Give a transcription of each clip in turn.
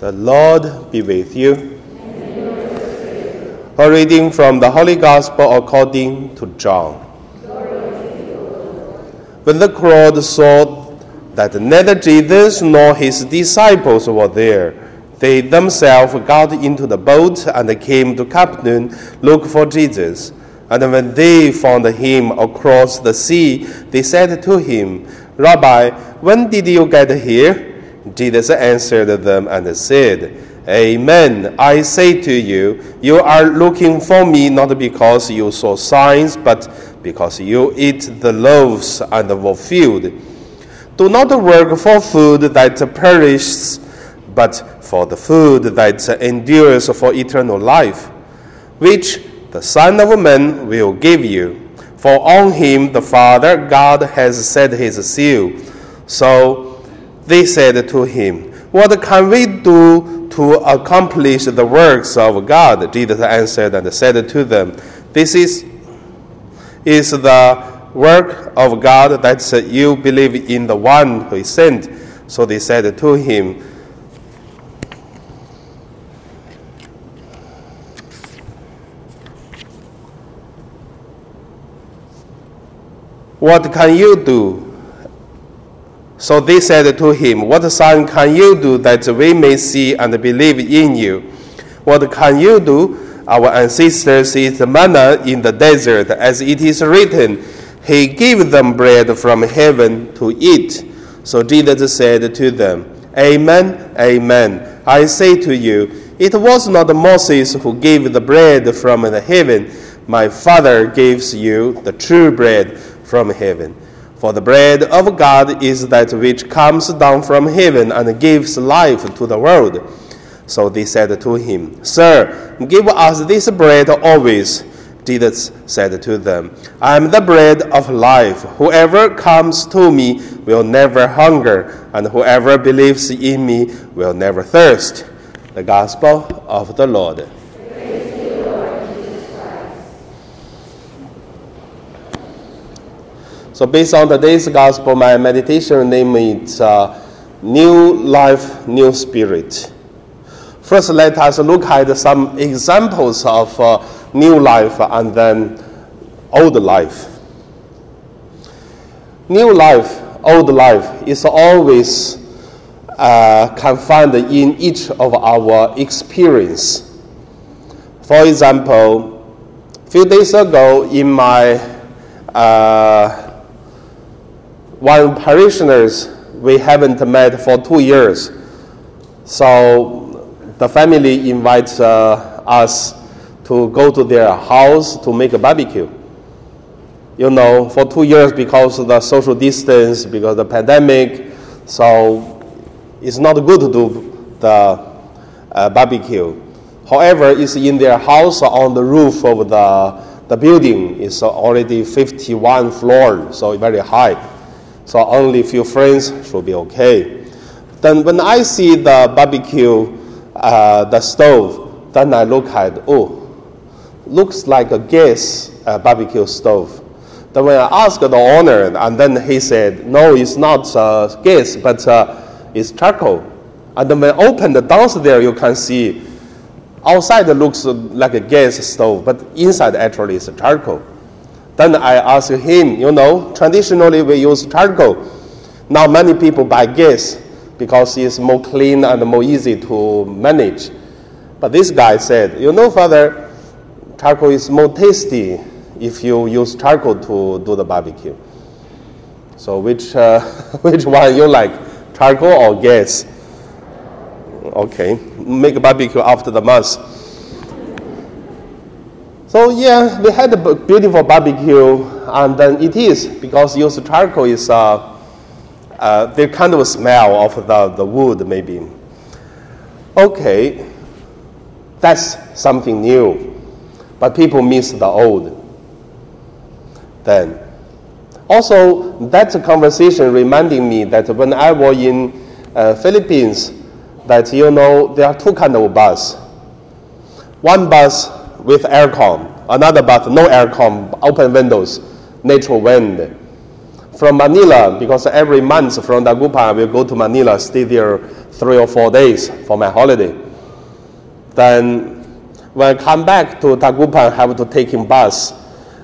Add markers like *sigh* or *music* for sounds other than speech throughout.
The Lord be with you. A reading from the Holy Gospel according to John. When the crowd saw that neither Jesus nor his disciples were there, they themselves got into the boat and came to Capernaum, look for Jesus. And when they found him across the sea, they said to him, Rabbi, when did you get here? Jesus answered them and said, Amen. I say to you, you are looking for me not because you saw signs, but because you eat the loaves and were filled. Do not work for food that perishes, but for the food that endures for eternal life, which the Son of Man will give you. For on him the Father God has set his seal. So they said to him, What can we do to accomplish the works of God? Jesus answered and said to them, This is, is the work of God that you believe in the one who is sent. So they said to him, What can you do? So they said to him, What sign can you do that we may see and believe in you? What can you do? Our ancestors ate manna in the desert, as it is written, He gave them bread from heaven to eat. So Jesus said to them, Amen, amen. I say to you, it was not Moses who gave the bread from the heaven. My Father gives you the true bread from heaven. For the bread of God is that which comes down from heaven and gives life to the world. So they said to him, Sir, give us this bread always. Jesus said to them, I am the bread of life. Whoever comes to me will never hunger, and whoever believes in me will never thirst. The Gospel of the Lord. So, based on today's gospel, my meditation name is uh, New Life, New Spirit. First, let us look at some examples of uh, new life and then old life. New life, old life is always uh, confined in each of our experience. For example, a few days ago in my uh, one parishioners we haven't met for two years. So the family invites uh, us to go to their house to make a barbecue. You know, for two years because of the social distance, because of the pandemic, so it's not good to do the uh, barbecue. However, it's in their house on the roof of the, the building. It's already 51 floor, so very high so only a few friends should be okay. Then when I see the barbecue, uh, the stove, then I look at, oh, looks like a gas uh, barbecue stove. Then when I asked the owner, and then he said, no, it's not uh, gas, but uh, it's charcoal. And then when I open the downstairs, there you can see outside it looks like a gas stove, but inside actually is charcoal. Then I asked him, you know, traditionally we use charcoal. Now many people buy gas because it's more clean and more easy to manage. But this guy said, you know, Father, charcoal is more tasty if you use charcoal to do the barbecue. So which, uh, *laughs* which one you like, charcoal or gas? Okay, make a barbecue after the mass. So yeah, we had a beautiful barbecue, and then it is because used charcoal is uh, uh, the kind of smell of the, the wood maybe. Okay, that's something new, but people miss the old. Then, also that conversation reminding me that when I was in uh, Philippines, that you know there are two kind of bus. One bus with aircon, another bus no aircon, open windows, natural wind. from Manila, because every month from Dagupan I will go to Manila, stay there three or four days for my holiday. Then when I come back to Dagupan, I have to take in bus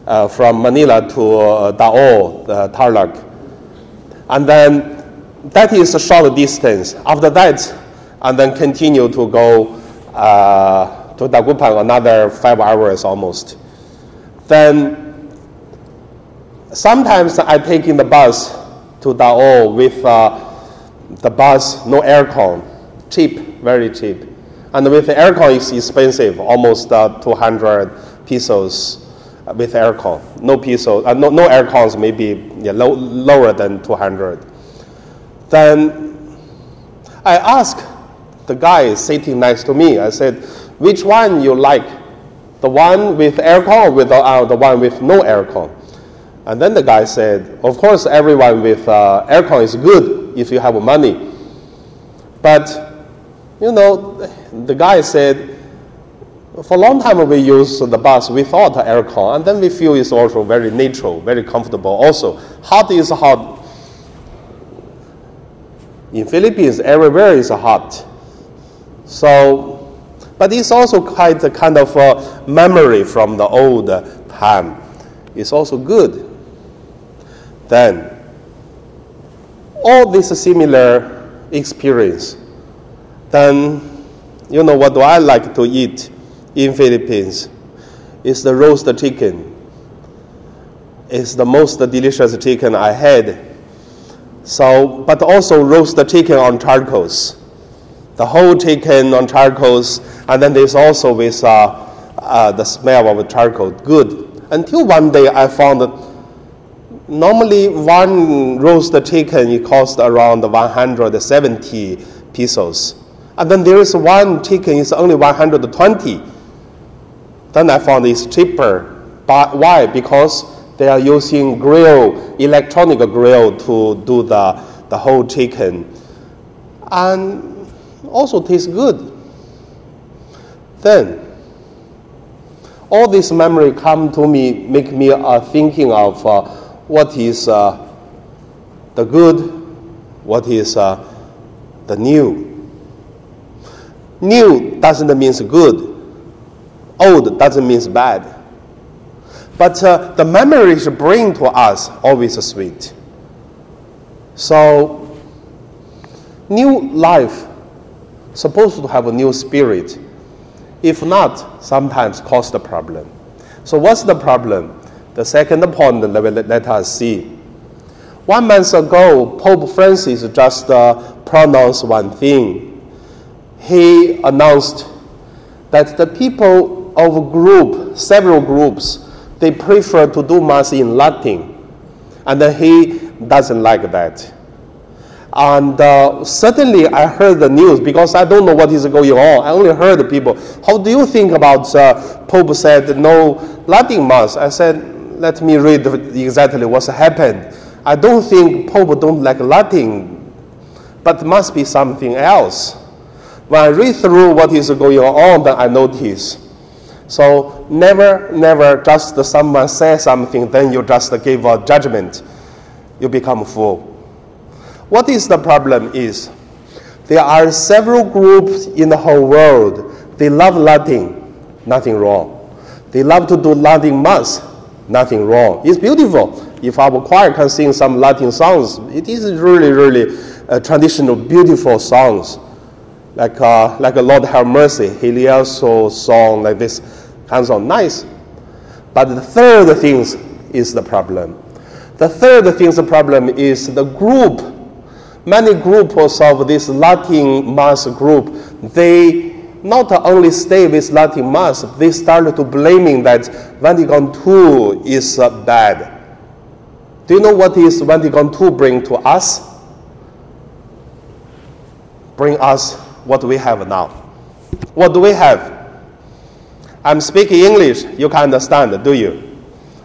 uh, from Manila to uh, Dao, uh, Tarlac. And then that is a short distance. After that, and then continue to go uh, to Dagupan another five hours almost. Then sometimes I take in the bus to Dao with uh, the bus, no aircon, cheap, very cheap. And with aircon, it's expensive, almost uh, 200 pesos with aircon. No pesos, uh, no, no aircons, maybe yeah, low, lower than 200. Then I asked the guy sitting next to me, I said, which one you like? The one with aircon or uh, the one with no aircon? And then the guy said, of course, everyone with uh, aircon is good if you have money. But, you know, the guy said, for a long time we use the bus without aircon, and then we feel it's also very natural, very comfortable. Also, hot is hot. In Philippines, everywhere is hot. So, but it's also quite a kind of a memory from the old time. It's also good. Then, all this similar experience, then, you know, what do I like to eat? in Philippines It's the roast chicken. It's the most delicious chicken I had. So, but also roast chicken on charcoals. The whole chicken on charcoals, and then there's also with uh, uh, the smell of charcoal. Good. Until one day I found that normally one roast chicken it costs around 170 pesos. And then there is one chicken is only 120 then I found it's cheaper. But why? Because they are using grill, electronic grill to do the, the whole chicken. And also tastes good. Then, all this memory come to me, make me uh, thinking of uh, what is uh, the good, what is uh, the new. New doesn't mean good old doesn't mean bad. But uh, the memories bring to us always sweet. So, new life supposed to have a new spirit. If not, sometimes cause the problem. So, what's the problem? The second point let, let us see. One month ago, Pope Francis just uh, pronounced one thing. He announced that the people of a group, several groups, they prefer to do Mass in Latin. And he doesn't like that. And uh, suddenly I heard the news because I don't know what is going on. I only heard people. How do you think about uh, Pope said no Latin Mass? I said, let me read exactly what's happened. I don't think Pope don't like Latin, but must be something else. When I read through what is going on, then I notice so never, never just someone say something, then you just give a judgment. You become a fool. What is the problem is there are several groups in the whole world. They love Latin, nothing wrong. They love to do Latin mass, nothing wrong. It's beautiful. If our choir can sing some Latin songs, it is really, really uh, traditional, beautiful songs like uh, like a Lord have mercy. He song like this kinds of nice. But the third thing is the problem. The third thing the problem is the group. Many groups of this Latin mass group, they not only stay with Latin mass, they start to blaming that Vatican II is uh, bad. Do you know what is Vatican II bring to us? Bring us what we have now. What do we have? I'm speaking English, you can understand, do you?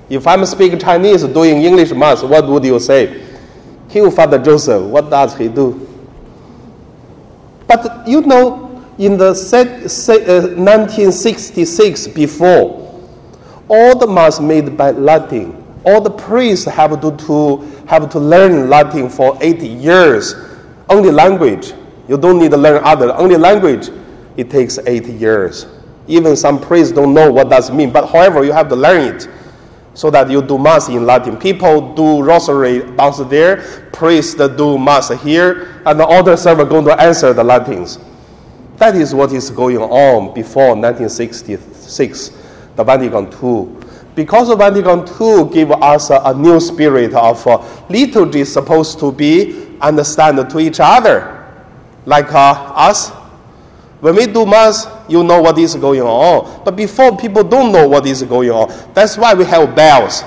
If I'm speaking Chinese doing English mass, what would you say? Kill Father Joseph, what does he do? But you know, in the 1966 uh, before, all the mass made by Latin, All the priests have to, to, have to learn Latin for eight years. Only language. You don't need to learn other. Only language, it takes eight years. Even some priests don't know what does mean. But however, you have to learn it so that you do mass in Latin. People do rosary downstairs, priests do mass here, and the altar server going to answer the Latins. That is what is going on before 1966, the Vatican II. Because Vatican II give us a, a new spirit of uh, liturgy supposed to be understand to each other, like uh, us. When we do mass, you know what is going on. But before, people don't know what is going on. That's why we have bells.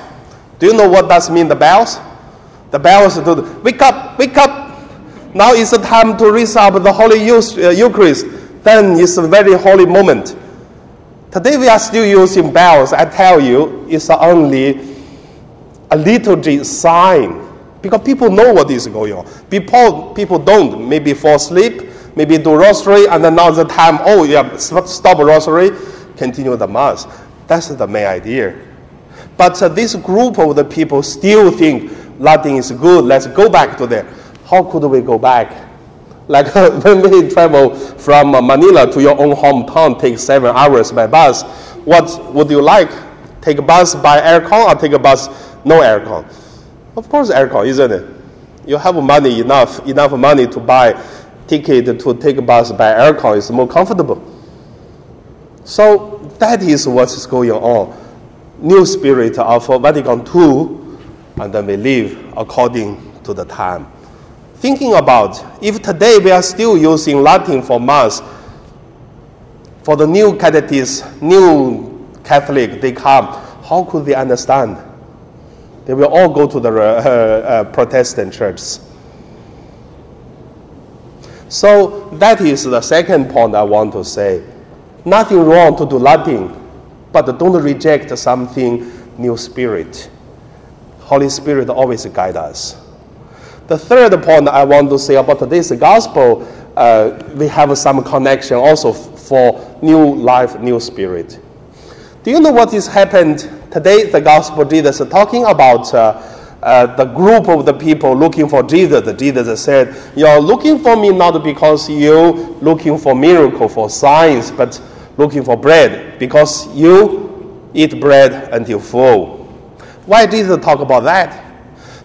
Do you know what does mean the bells? The bells do wake up, wake up. Now is the time to raise up the Holy uh, Eucharist. Then it's a very holy moment. Today we are still using bells. I tell you, it's only a liturgy sign because people know what is going on. People, people don't. Maybe fall asleep maybe do rosary, and then now the time, oh, yeah, stop rosary, continue the mass. That's the main idea. But uh, this group of the people still think Latin is good. Let's go back to there. How could we go back? *laughs* Like *laughs* when we travel from Manila to your own hometown, take seven hours by bus. What would you like? Take a bus by aircon or take a bus no aircon? Of course, aircon, isn't it? You have money enough, enough money to buy ticket to take a bus by aircon is more comfortable. So that is what is going on. New spirit of Vatican II, and then we live according to the time. Thinking about if today we are still using Latin for Mass, for the new catechists, new Catholic, they come, how could they understand? They will all go to the *laughs* uh, uh, Protestant churches. So that is the second point I want to say. Nothing wrong to do Latin, but don't reject something new spirit. Holy Spirit always guide us. The third point I want to say about today's gospel, uh, we have some connection also for new life, new spirit. Do you know what is happened today? The gospel Jesus talking about uh, uh, the group of the people looking for Jesus, Jesus said, You're looking for me not because you looking for miracle, for signs, but looking for bread, because you eat bread until full. Why Jesus talk about that?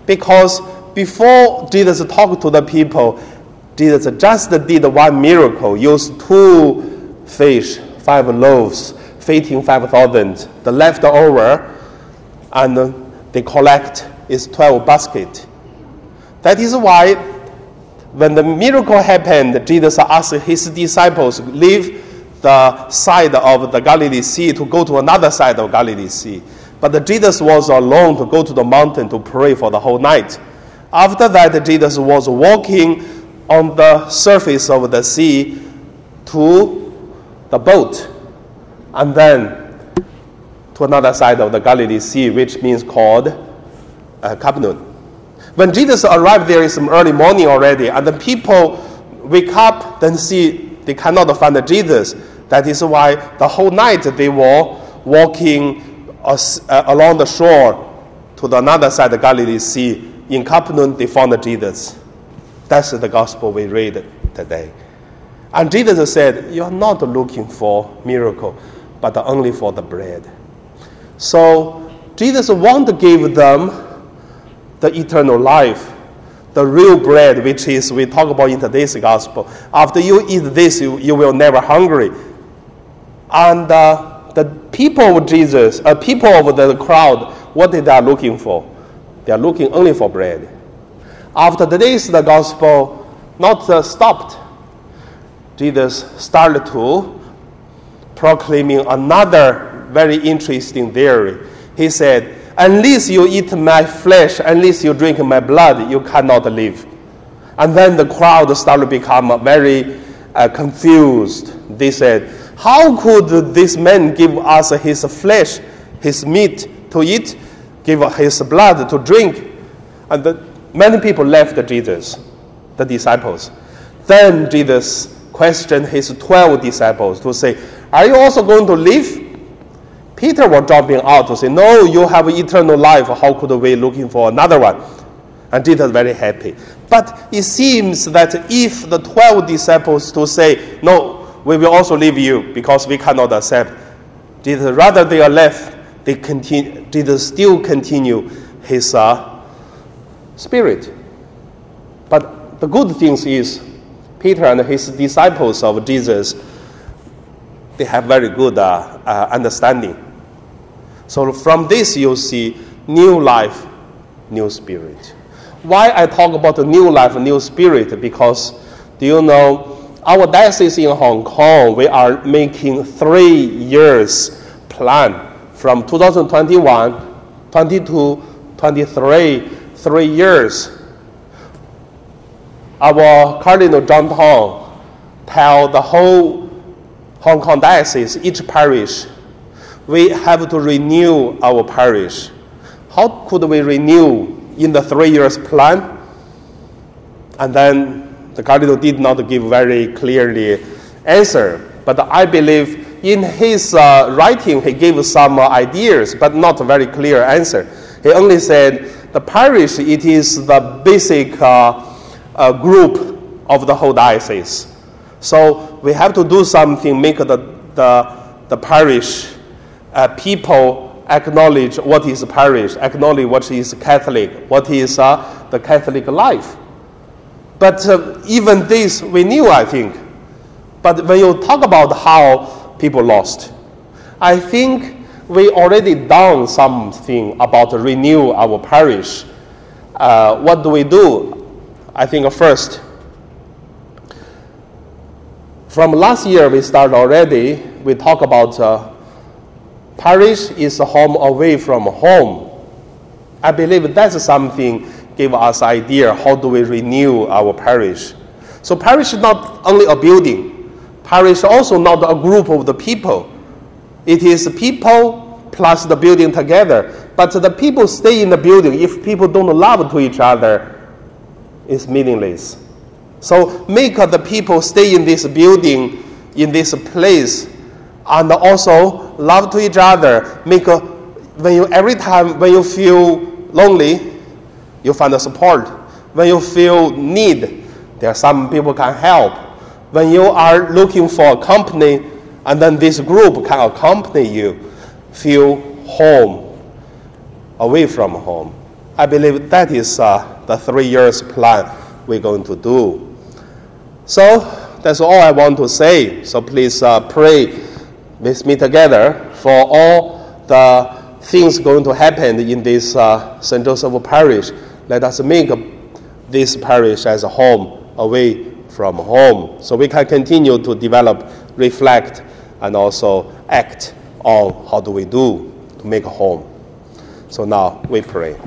Because before Jesus talked to the people, Jesus just did one miracle, used two fish, five loaves, feeding 5,000, the leftover, and they collect is 12 basket. That is why when the miracle happened, Jesus asked his disciples leave the side of the Galilee Sea to go to another side of Galilee Sea. But Jesus was alone to go to the mountain to pray for the whole night. After that, Jesus was walking on the surface of the sea to the boat and then to another side of the Galilee Sea, which means called uh, Capernaum. When Jesus arrived there, it's early morning already, and the people wake up, then see they cannot find Jesus. That is why the whole night they were walking uh, along the shore to the another side of Galilee Sea. In Capernaum, they found Jesus. That's the gospel we read today. And Jesus said, You are not looking for miracle, but only for the bread. So Jesus want to give them the eternal life, the real bread, which is we talk about in today's gospel. After you eat this, you, you will never hungry. And uh, the people of Jesus, uh, people of the crowd, what they are looking for? They are looking only for bread. After today's the gospel not uh, stopped, Jesus started to proclaiming another very interesting theory. He said, Unless you eat my flesh, unless you drink my blood, you cannot live. And then the crowd started to become very uh, confused. They said, How could this man give us his flesh, his meat to eat, give his blood to drink? And the, many people left Jesus, the disciples. Then Jesus questioned his 12 disciples to say, Are you also going to leave? Peter was jumping out to say, No, you have eternal life. How could we looking for another one? And Jesus very happy. But it seems that if the 12 disciples to say, No, we will also leave you because we cannot accept, Jesus, rather they are left, they continue, Jesus still continue his uh, spirit. But the good thing is, Peter and his disciples of Jesus, they have very good uh, uh, understanding. So from this you see new life, new spirit. Why I talk about the new life, new spirit? Because do you know our diocese in Hong Kong, we are making three years plan from 2021, 22, 23, three years. Our Cardinal John Tong tell the whole Hong Kong diocese, each parish, we have to renew our parish. How could we renew in the three years plan? And then the cardinal did not give very clearly answer. But I believe in his uh, writing he gave some uh, ideas, but not a very clear answer. He only said the parish it is the basic uh, uh group of the whole diocese. So we have to do something, make the, the, the parish uh, people acknowledge what is parish, acknowledge what is Catholic, what is uh, the Catholic life. But uh, even this we knew, I think. But when you talk about how people lost, I think we already done something about renew our parish. Uh, what do we do? I think first, from last year we started already. We talk about uh, Parish is home away from home. I believe that's something give us idea how do we renew our parish. So parish is not only a building. Parish also not a group of the people. It is people plus the building together. But the people stay in the building. If people don't love to each other, it's meaningless. So make the people stay in this building, in this place, and also love to each other. Make a, when you every time when you feel lonely, you find the support. When you feel need, there are some people can help. When you are looking for a company, and then this group can accompany you, feel home, away from home. I believe that is uh, the three years plan we're going to do. So that's all I want to say. So please uh, pray with me together for all the things going to happen in this uh, St. Joseph parish. Let us make this parish as a home away from home so we can continue to develop, reflect, and also act on how do we do to make a home. So now we pray.